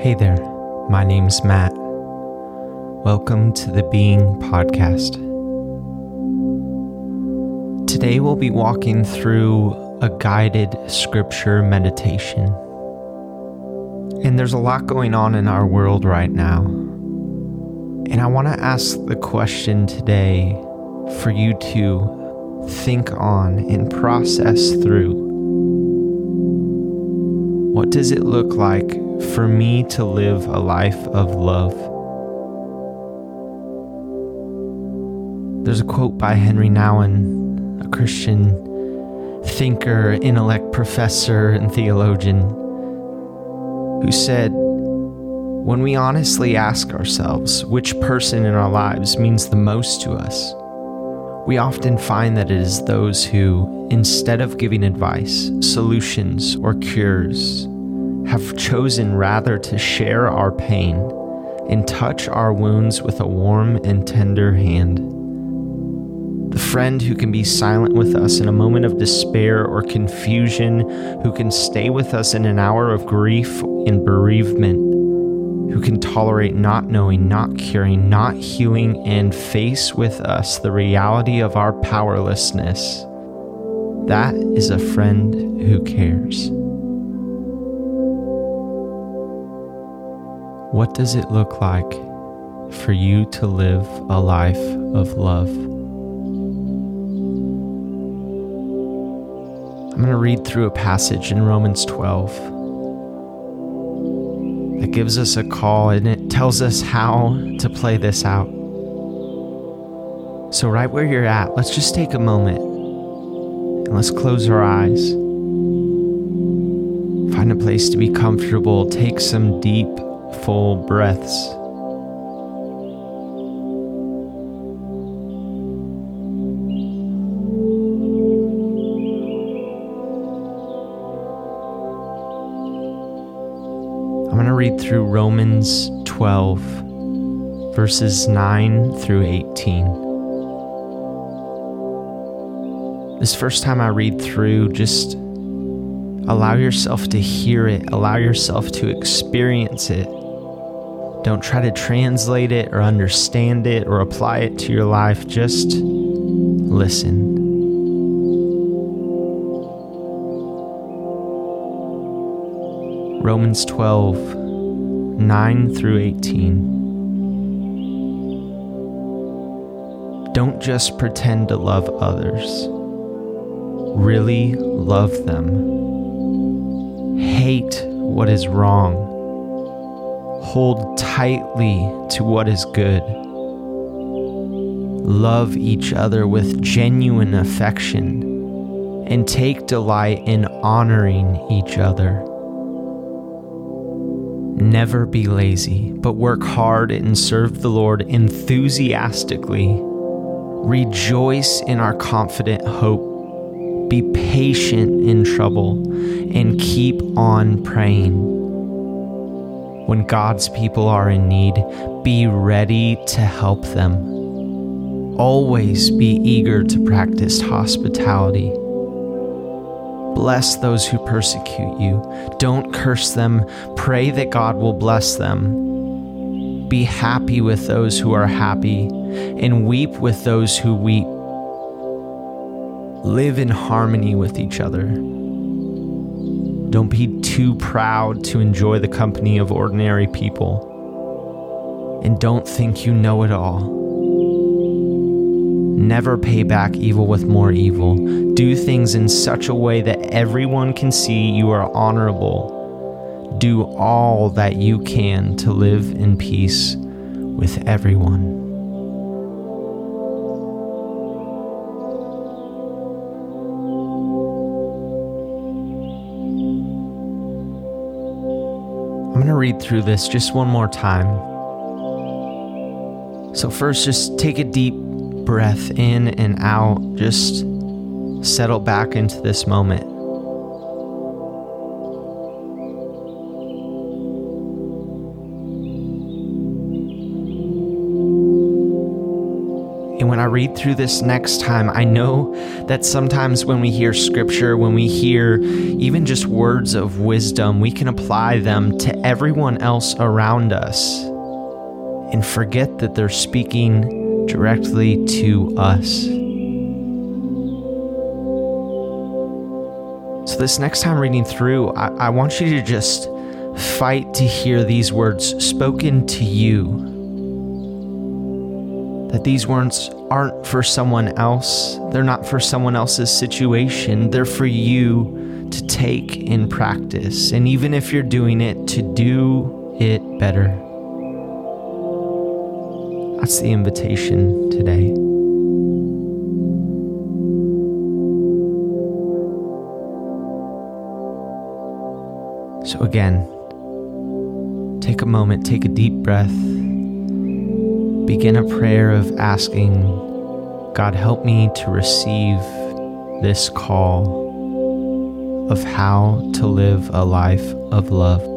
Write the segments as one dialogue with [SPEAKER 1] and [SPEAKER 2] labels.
[SPEAKER 1] Hey there, my name's Matt. Welcome to the Being Podcast. Today we'll be walking through a guided scripture meditation. And there's a lot going on in our world right now. And I want to ask the question today for you to think on and process through. What does it look like for me to live a life of love? There's a quote by Henri Nouwen, a Christian thinker, intellect professor, and theologian, who said, When we honestly ask ourselves which person in our lives means the most to us, we often find that it is those who, instead of giving advice, solutions, or cures, have chosen rather to share our pain and touch our wounds with a warm and tender hand. The friend who can be silent with us in a moment of despair or confusion, who can stay with us in an hour of grief and bereavement, who can tolerate not knowing, not caring, not healing, and face with us the reality of our powerlessness. That is a friend who cares. What does it look like for you to live a life of love? I'm going to read through a passage in Romans 12 that gives us a call and it tells us how to play this out. So, right where you're at, let's just take a moment and let's close our eyes. Find a place to be comfortable, take some deep full breaths. I'm going to read through Romans 12, verses 9 through 18. This first time I read through, just allow yourself to hear it, allow yourself to experience it. Don't try to translate it or understand it or apply it to your life. Just listen. Romans 12, 9 through 18. Don't just pretend to love others, really love them. Hate what is wrong Hold tightly to what is good. Love each other with genuine affection and take delight in honoring each other. Never be lazy, but work hard and serve the Lord enthusiastically. Rejoice in our confident hope. Be patient in trouble and keep on praying when God's people are in need, be ready to help them. Always be eager to practice hospitality. Bless those who persecute you. Don't curse them. Pray that God will bless them. Be happy with those who are happy, and weep with those who weep. Live in harmony with each other. Don't be too proud to enjoy the company of ordinary people. And don't think you know it all. Never pay back evil with more evil. Do things in such a way that everyone can see you are honorable. Do all that you can to live in peace with everyone. I'm going to read through this just one more time. So, first, just take a deep breath in and out. Just settle back into this moment. And when I read through this next time, I know that sometimes when we hear scripture, when we hear even just words of wisdom, we can apply them to everyone else around us and forget that they're speaking directly to us. So, this next time reading through, I, I want you to just fight to hear these words spoken to you that these words aren't for someone else. They're not for someone else's situation. They're for you to take in practice. And even if you're doing it, to do it better. That's the invitation today. So, again, take a moment, take a deep breath begin a prayer of asking, God, help me to receive this call of how to live a life of love.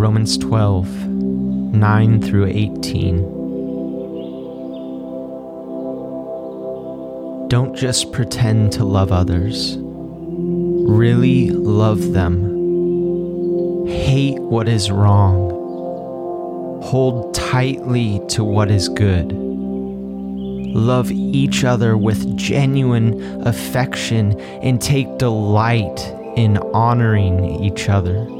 [SPEAKER 1] Romans 12, 9 through 18. Don't just pretend to love others, really love them hate what is wrong. Hold tightly to what is good. Love each other with genuine affection and take delight in honoring each other.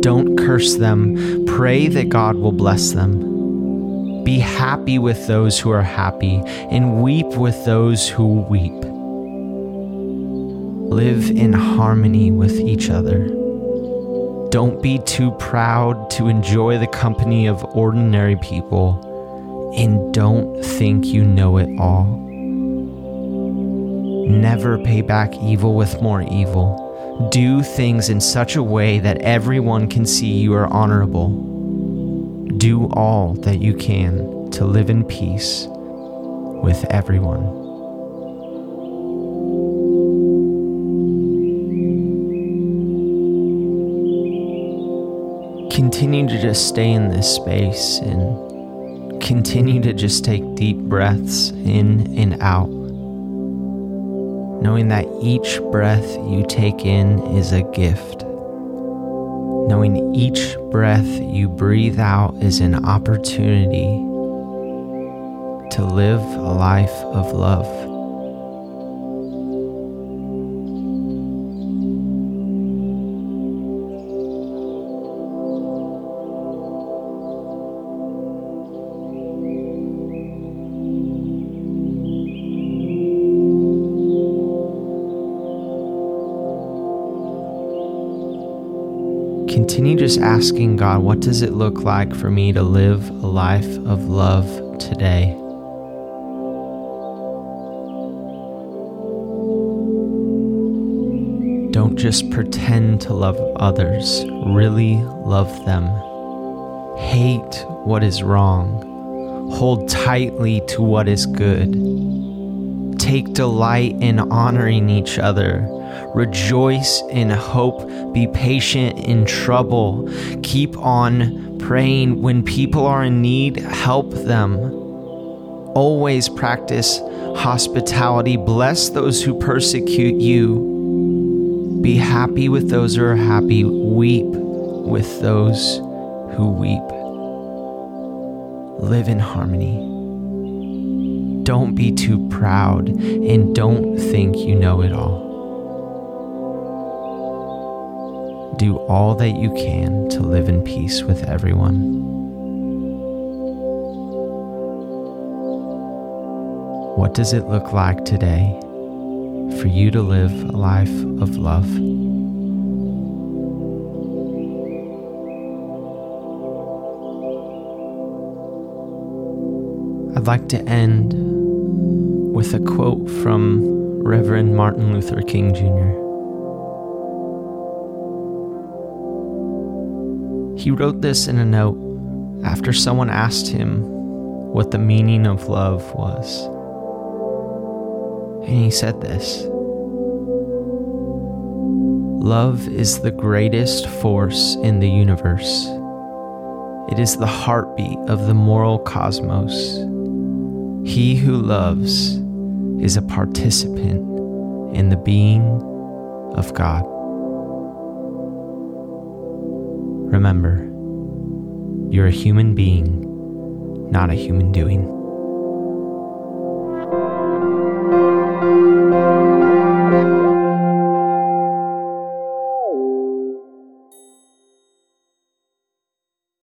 [SPEAKER 1] Don't curse them. Pray that God will bless them. Be happy with those who are happy and weep with those who weep live in harmony with each other. Don't be too proud to enjoy the company of ordinary people, and don't think you know it all. Never pay back evil with more evil. Do things in such a way that everyone can see you are honorable. Do all that you can to live in peace with everyone. continue to just stay in this space and continue to just take deep breaths in and out. Knowing that each breath you take in is a gift. Knowing each breath you breathe out is an opportunity to live a life of love. Continue just asking God, what does it look like for me to live a life of love today? Don't just pretend to love others, really love them. Hate what is wrong. Hold tightly to what is good. Take delight in honoring each other Rejoice in hope. Be patient in trouble. Keep on praying. When people are in need, help them. Always practice hospitality. Bless those who persecute you. Be happy with those who are happy. Weep with those who weep. Live in harmony. Don't be too proud and don't think you know it all. do all that you can to live in peace with everyone. What does it look like today for you to live a life of love? I'd like to end with a quote from Reverend Martin Luther King Jr. He wrote this in a note after someone asked him what the meaning of love was. And he said this Love is the greatest force in the universe. It is the heartbeat of the moral cosmos. He who loves is a participant in the being of God. Remember, you're a human being, not a human doing.